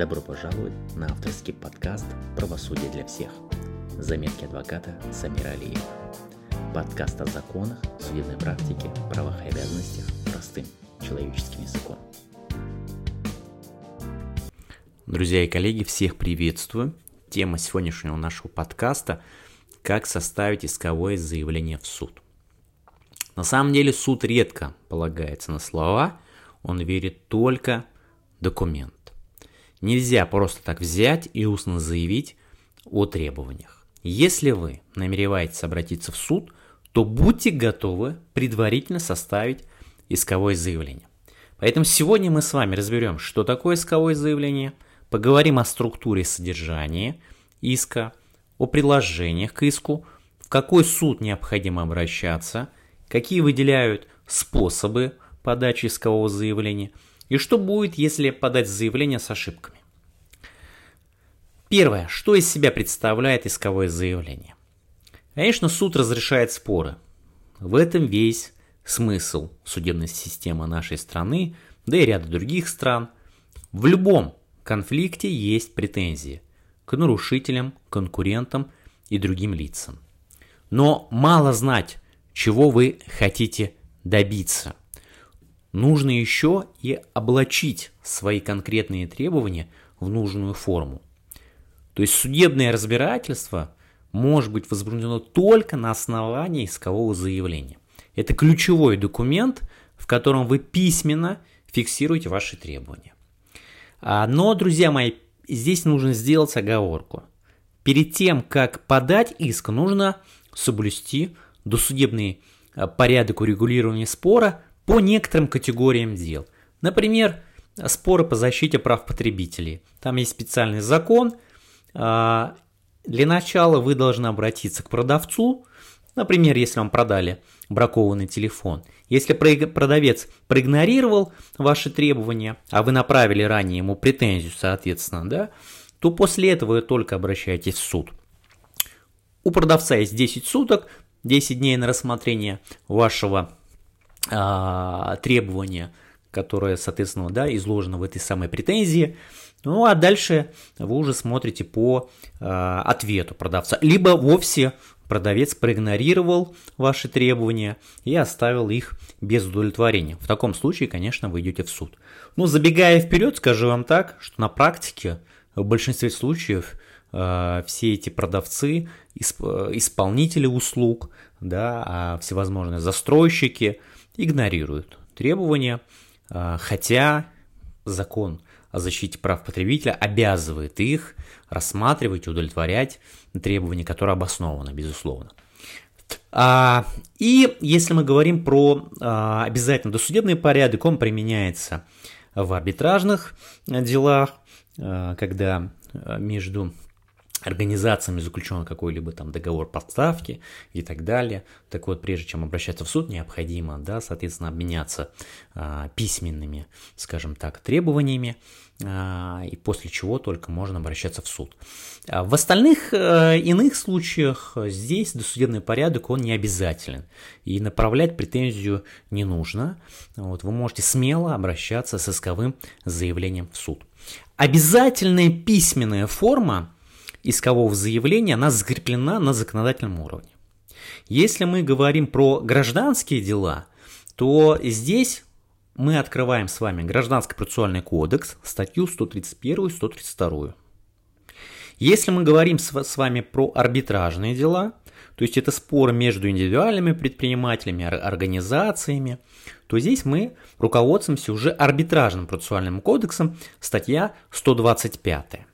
Добро пожаловать на авторский подкаст «Правосудие для всех». Заметки адвоката Самира Алиева. Подкаст о законах, судебной практике, правах и обязанностях простым человеческим языком. Друзья и коллеги, всех приветствую. Тема сегодняшнего нашего подкаста – как составить исковое заявление в суд. На самом деле суд редко полагается на слова, он верит только документ. Нельзя просто так взять и устно заявить о требованиях. Если вы намереваетесь обратиться в суд, то будьте готовы предварительно составить исковое заявление. Поэтому сегодня мы с вами разберем, что такое исковое заявление, поговорим о структуре содержания иска, о приложениях к иску, в какой суд необходимо обращаться, какие выделяют способы подачи искового заявления – и что будет, если подать заявление с ошибками? Первое. Что из себя представляет исковое заявление? Конечно, суд разрешает споры. В этом весь смысл судебной системы нашей страны, да и ряда других стран. В любом конфликте есть претензии к нарушителям, конкурентам и другим лицам. Но мало знать, чего вы хотите добиться нужно еще и облачить свои конкретные требования в нужную форму. То есть судебное разбирательство может быть возбуждено только на основании искового заявления. Это ключевой документ, в котором вы письменно фиксируете ваши требования. А, но, друзья мои, здесь нужно сделать оговорку. Перед тем, как подать иск, нужно соблюсти досудебный а, порядок урегулирования спора по некоторым категориям дел. Например, споры по защите прав потребителей. Там есть специальный закон. А, для начала вы должны обратиться к продавцу, например, если вам продали бракованный телефон. Если продавец проигнорировал ваши требования, а вы направили ранее ему претензию, соответственно, да, то после этого вы только обращаетесь в суд. У продавца есть 10 суток, 10 дней на рассмотрение вашего требования, которое, соответственно, да, изложено в этой самой претензии. Ну а дальше вы уже смотрите по а, ответу продавца. Либо вовсе продавец проигнорировал ваши требования и оставил их без удовлетворения. В таком случае, конечно, вы идете в суд. Но забегая вперед, скажу вам так, что на практике в большинстве случаев э, все эти продавцы, исп, исполнители услуг, да, а всевозможные застройщики, игнорируют требования, а, хотя закон о защите прав потребителя обязывает их рассматривать и удовлетворять требования, которые обоснованы, безусловно. А, и если мы говорим про а, обязательно досудебный порядок, он применяется в арбитражных делах, когда между организациями заключен какой-либо там договор подставки и так далее. Так вот, прежде чем обращаться в суд, необходимо, да, соответственно, обменяться а, письменными, скажем так, требованиями, а, и после чего только можно обращаться в суд. А в остальных а, иных случаях здесь досудебный порядок, он не обязателен, и направлять претензию не нужно. Вот, вы можете смело обращаться с исковым заявлением в суд. Обязательная письменная форма искового заявления, она закреплена на законодательном уровне. Если мы говорим про гражданские дела, то здесь мы открываем с вами Гражданский процессуальный кодекс, статью 131 и 132. Если мы говорим с вами про арбитражные дела, то есть это споры между индивидуальными предпринимателями, организациями, то здесь мы руководствуемся уже арбитражным процессуальным кодексом, статья 125.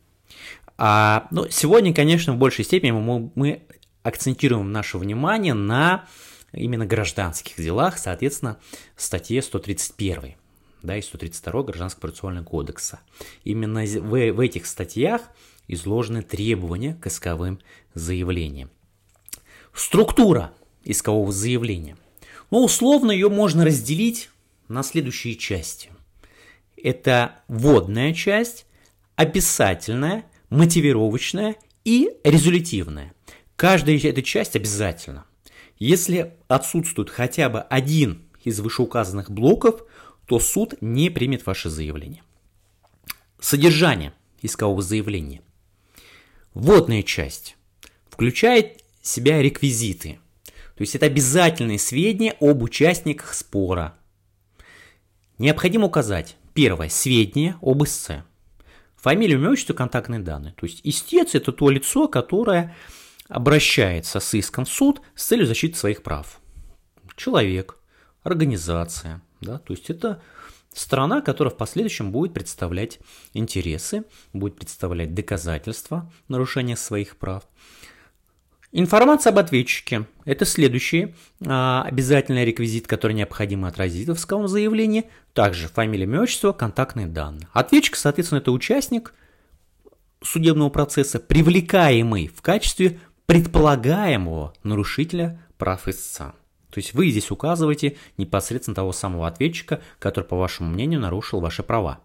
А, ну, сегодня, конечно, в большей степени мы, мы акцентируем наше внимание на именно гражданских делах, соответственно, статье 131 да, и 132 Гражданского процессуального кодекса. Именно в, в этих статьях изложены требования к исковым заявлениям. Структура искового заявления. Ну, условно ее можно разделить на следующие части. Это вводная часть, описательная мотивировочная и резолютивная. Каждая эта часть обязательно. Если отсутствует хотя бы один из вышеуказанных блоков, то суд не примет ваше заявление. Содержание искового заявления. Вводная часть включает в себя реквизиты. То есть это обязательные сведения об участниках спора. Необходимо указать первое – сведения об истце. Фамилию, имя, отчество, контактные данные. То есть истец – это то лицо, которое обращается с иском в суд с целью защиты своих прав. Человек, организация, да, то есть это страна, которая в последующем будет представлять интересы, будет представлять доказательства нарушения своих прав. Информация об ответчике – это следующий а, обязательный реквизит, который необходимо отразить в исковом заявлении. Также фамилия, имя, отчество, контактные данные. Ответчик, соответственно, это участник судебного процесса, привлекаемый в качестве предполагаемого нарушителя прав истца. То есть вы здесь указываете непосредственно того самого ответчика, который, по вашему мнению, нарушил ваши права.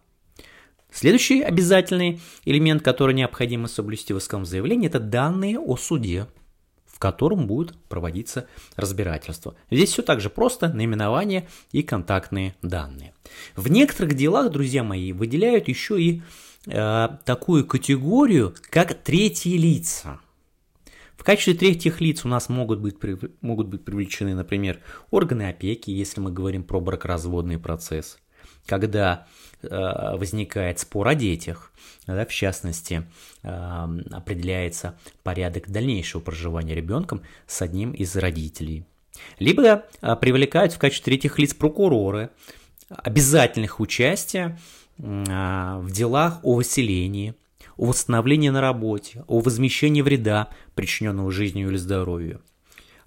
Следующий обязательный элемент, который необходимо соблюсти в исковом заявлении, это данные о суде, котором будет проводиться разбирательство. Здесь все так же просто, наименование и контактные данные. В некоторых делах, друзья мои, выделяют еще и э, такую категорию, как третьи лица – в качестве третьих лиц у нас могут быть, могут быть привлечены, например, органы опеки, если мы говорим про бракоразводный процесс, когда э, возникает спор о детях, да, в частности, э, определяется порядок дальнейшего проживания ребенком с одним из родителей. Либо э, привлекают в качестве третьих лиц прокуроры, обязательных участия в делах о выселении, о восстановлении на работе, о возмещении вреда, причиненного жизнью или здоровью.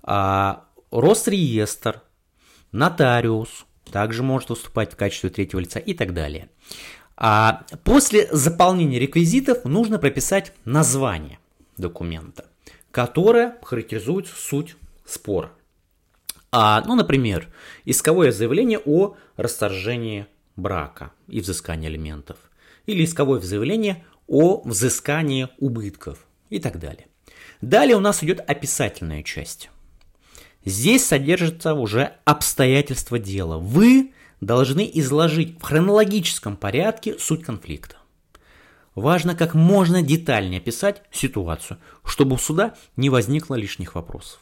А Росреестр, нотариус также может выступать в качестве третьего лица и так далее. А после заполнения реквизитов нужно прописать название документа, которое характеризует суть спора. А, ну, например, исковое заявление о расторжении брака и взыскании алиментов. Или исковое заявление о взыскании убытков и так далее. Далее у нас идет описательная часть. Здесь содержится уже обстоятельства дела. Вы должны изложить в хронологическом порядке суть конфликта. Важно как можно детальнее описать ситуацию, чтобы у суда не возникло лишних вопросов.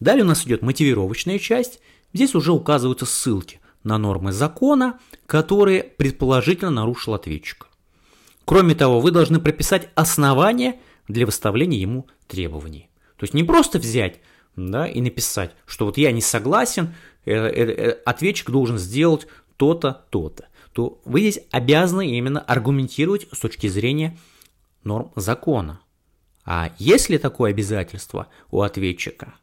Далее у нас идет мотивировочная часть. Здесь уже указываются ссылки на нормы закона, которые предположительно нарушил ответчик. Кроме того, вы должны прописать основания для выставления ему требований. То есть не просто взять да, и написать, что вот я не согласен, э, э, э, ответчик должен сделать то-то, то-то. То вы здесь обязаны именно аргументировать с точки зрения норм закона. А есть ли такое обязательство у ответчика?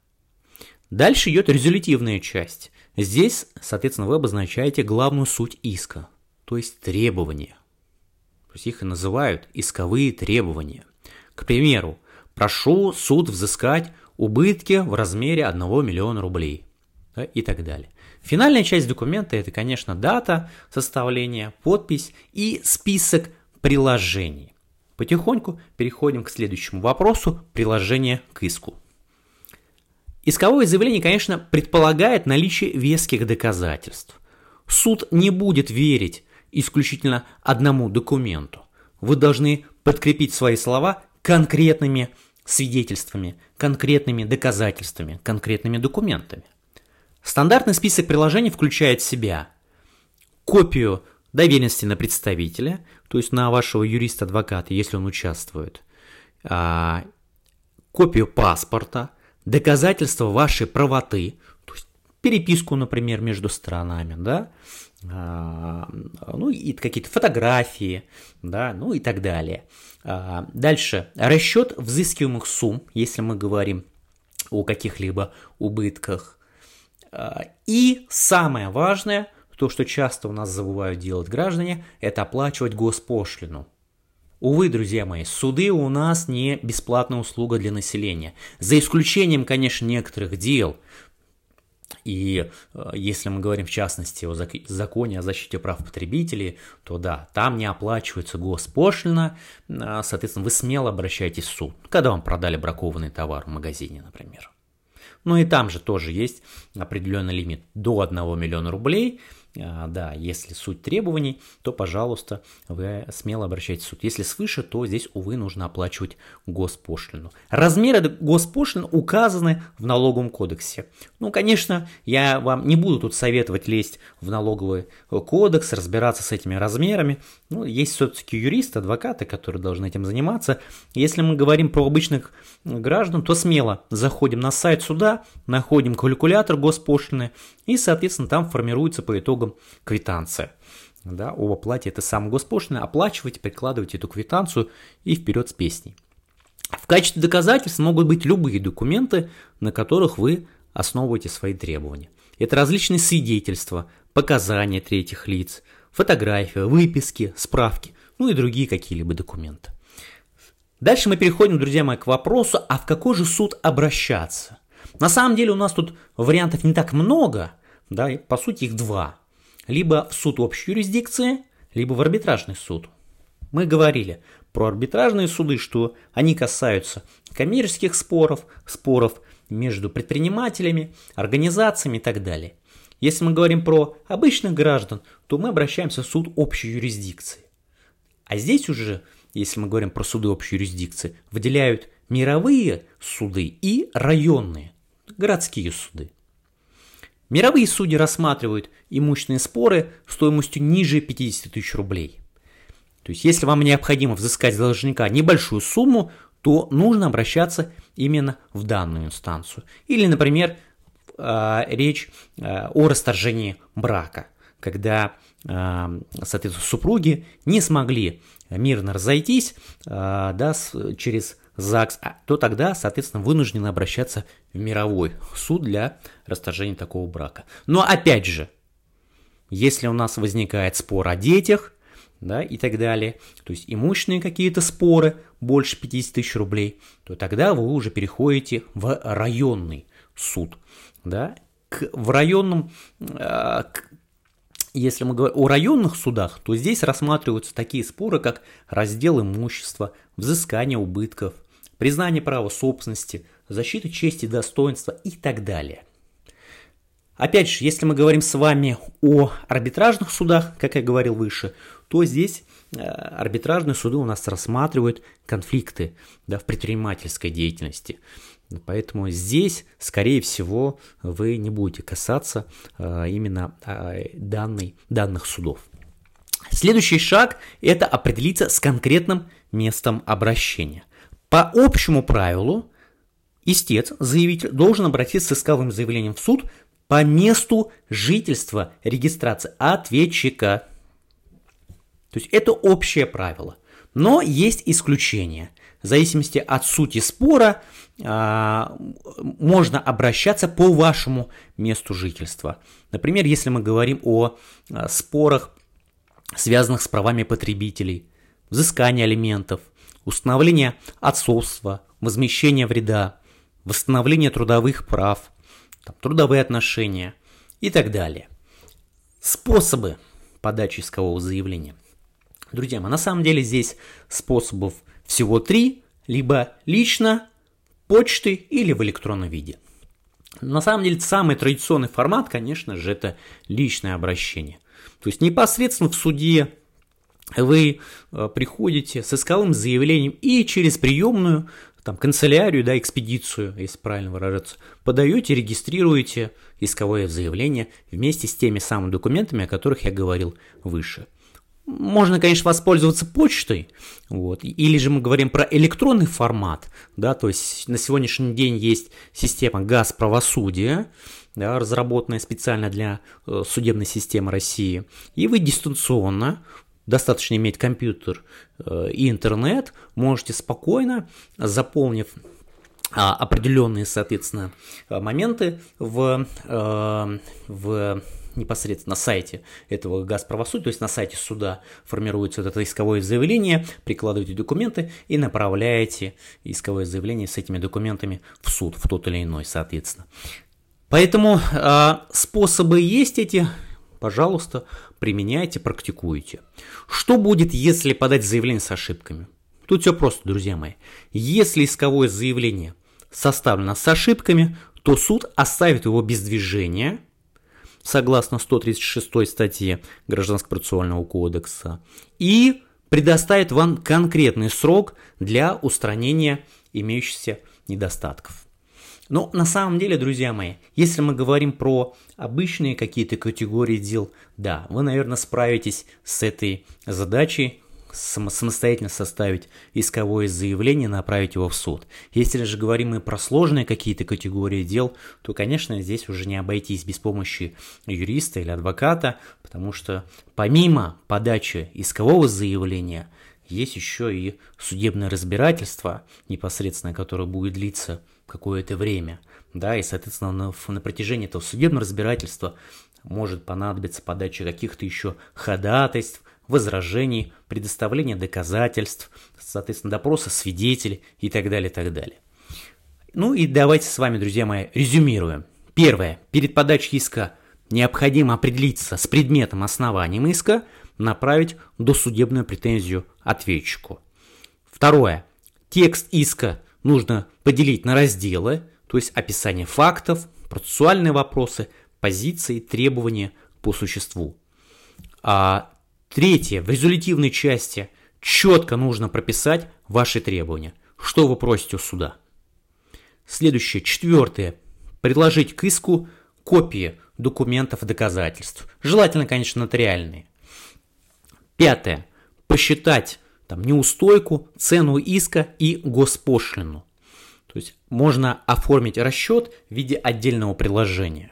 Дальше идет резолютивная часть. Здесь, соответственно, вы обозначаете главную суть иска, то есть требования – есть их и называют исковые требования. К примеру, прошу суд взыскать убытки в размере 1 миллиона рублей да, и так далее. Финальная часть документа это, конечно, дата составления, подпись и список приложений. Потихоньку переходим к следующему вопросу – приложение к иску. Исковое заявление, конечно, предполагает наличие веских доказательств. Суд не будет верить исключительно одному документу. Вы должны подкрепить свои слова конкретными свидетельствами, конкретными доказательствами, конкретными документами. Стандартный список приложений включает в себя копию доверенности на представителя, то есть на вашего юриста-адвоката, если он участвует, а, копию паспорта, доказательства вашей правоты, то есть переписку, например, между сторонами, да, ну и какие-то фотографии, да, ну и так далее. А, дальше, расчет взыскиваемых сумм, если мы говорим о каких-либо убытках. А, и самое важное, то, что часто у нас забывают делать граждане, это оплачивать госпошлину. Увы, друзья мои, суды у нас не бесплатная услуга для населения. За исключением, конечно, некоторых дел, и э, если мы говорим в частности о законе о защите прав потребителей, то да, там не оплачивается госпошлина, а, соответственно, вы смело обращаетесь в суд, когда вам продали бракованный товар в магазине, например. Ну и там же тоже есть определенный лимит до 1 миллиона рублей, да, если суть требований, то, пожалуйста, вы смело обращайтесь в суд. Если свыше, то здесь, увы, нужно оплачивать госпошлину. Размеры госпошлин указаны в налоговом кодексе. Ну, конечно, я вам не буду тут советовать лезть в налоговый кодекс, разбираться с этими размерами. Ну, есть все-таки юристы, адвокаты, которые должны этим заниматься. Если мы говорим про обычных граждан, то смело заходим на сайт суда, находим калькулятор госпошлины и, соответственно, там формируется по итогам квитанция. Да, об оплате это сам госпошлины, оплачивайте, прикладывайте эту квитанцию и вперед с песней. В качестве доказательств могут быть любые документы, на которых вы основываете свои требования. Это различные свидетельства, показания третьих лиц, фотографии, выписки, справки, ну и другие какие-либо документы. Дальше мы переходим, друзья мои, к вопросу, а в какой же суд обращаться? На самом деле у нас тут вариантов не так много, да, по сути их два. Либо в суд общей юрисдикции, либо в арбитражный суд. Мы говорили про арбитражные суды, что они касаются коммерческих споров, споров между предпринимателями, организациями и так далее. Если мы говорим про обычных граждан, то мы обращаемся в суд общей юрисдикции. А здесь уже, если мы говорим про суды общей юрисдикции, выделяют мировые суды и районные городские суды. Мировые судьи рассматривают имущественные споры стоимостью ниже 50 тысяч рублей. То есть, если вам необходимо взыскать с должника небольшую сумму, то нужно обращаться именно в данную инстанцию. Или, например, а, речь а, о расторжении брака, когда, а, соответственно, супруги не смогли мирно разойтись да, через ЗАГС, а, то тогда, соответственно, вынуждены обращаться в мировой суд для расторжения такого брака. Но опять же, если у нас возникает спор о детях, да, и так далее, то есть имущественные какие-то споры больше 50 тысяч рублей, то тогда вы уже переходите в районный суд, да, к, в районном, э, если мы говорим о районных судах, то здесь рассматриваются такие споры, как раздел имущества, взыскание убытков, признание права собственности, защита чести и достоинства и так далее. Опять же, если мы говорим с вами о арбитражных судах, как я говорил выше, то здесь э, арбитражные суды у нас рассматривают конфликты да, в предпринимательской деятельности. Поэтому здесь, скорее всего, вы не будете касаться э, именно э, данной, данных судов. Следующий шаг – это определиться с конкретным местом обращения. По общему правилу, истец, заявитель, должен обратиться с исковым заявлением в суд по месту жительства регистрации ответчика. То есть это общее правило. Но есть исключения. В зависимости от сути спора а, можно обращаться по вашему месту жительства. Например, если мы говорим о а, спорах, связанных с правами потребителей, взыскание алиментов – установление отцовства, возмещение вреда, восстановление трудовых прав, там, трудовые отношения и так далее. Способы подачи искового заявления. Друзья мои, на самом деле здесь способов всего три, либо лично, почты или в электронном виде. На самом деле самый традиционный формат, конечно же, это личное обращение. То есть непосредственно в суде вы э, приходите с исковым заявлением и через приемную там, канцелярию, да, экспедицию, если правильно выражаться, подаете, регистрируете исковое заявление вместе с теми самыми документами, о которых я говорил выше. Можно, конечно, воспользоваться почтой, вот, или же мы говорим про электронный формат, да, то есть на сегодняшний день есть система газ правосудия, да, разработанная специально для э, судебной системы России, и вы дистанционно достаточно иметь компьютер э, и интернет, можете спокойно, заполнив а, определенные, соответственно, моменты в, э, в непосредственно на сайте этого газправосудия, то есть на сайте суда формируется вот это исковое заявление, прикладываете документы и направляете исковое заявление с этими документами в суд, в тот или иной, соответственно. Поэтому э, способы есть эти, пожалуйста, применяйте, практикуйте. Что будет, если подать заявление с ошибками? Тут все просто, друзья мои. Если исковое заявление составлено с ошибками, то суд оставит его без движения согласно 136 статье Гражданского процессуального кодекса, и предоставит вам конкретный срок для устранения имеющихся недостатков. Но на самом деле, друзья мои, если мы говорим про обычные какие-то категории дел, да, вы, наверное, справитесь с этой задачей самостоятельно составить исковое заявление, направить его в суд. Если же говорим мы про сложные какие-то категории дел, то, конечно, здесь уже не обойтись без помощи юриста или адвоката, потому что помимо подачи искового заявления, есть еще и судебное разбирательство, непосредственно которое будет длиться какое-то время. Да, и, соответственно, на, на протяжении этого судебного разбирательства может понадобиться подача каких-то еще ходатайств, возражений, предоставление доказательств, соответственно, допроса свидетелей и так далее, и так далее. Ну и давайте с вами, друзья мои, резюмируем. Первое. Перед подачей иска необходимо определиться с предметом основанием иска, направить досудебную претензию ответчику. Второе. Текст иска нужно поделить на разделы, то есть описание фактов, процессуальные вопросы, позиции, требования по существу. А Третье. В резолютивной части четко нужно прописать ваши требования. Что вы просите у суда. Следующее. Четвертое. Предложить к иску копии документов и доказательств. Желательно, конечно, нотариальные. Пятое. Посчитать там, неустойку, цену иска и госпошлину. То есть можно оформить расчет в виде отдельного приложения.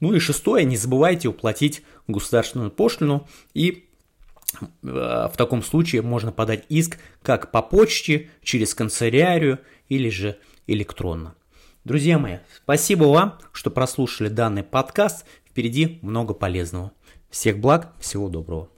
Ну и шестое, не забывайте уплатить государственную пошлину и в таком случае можно подать иск как по почте, через канцелярию или же электронно. Друзья мои, спасибо вам, что прослушали данный подкаст. Впереди много полезного. Всех благ, всего доброго.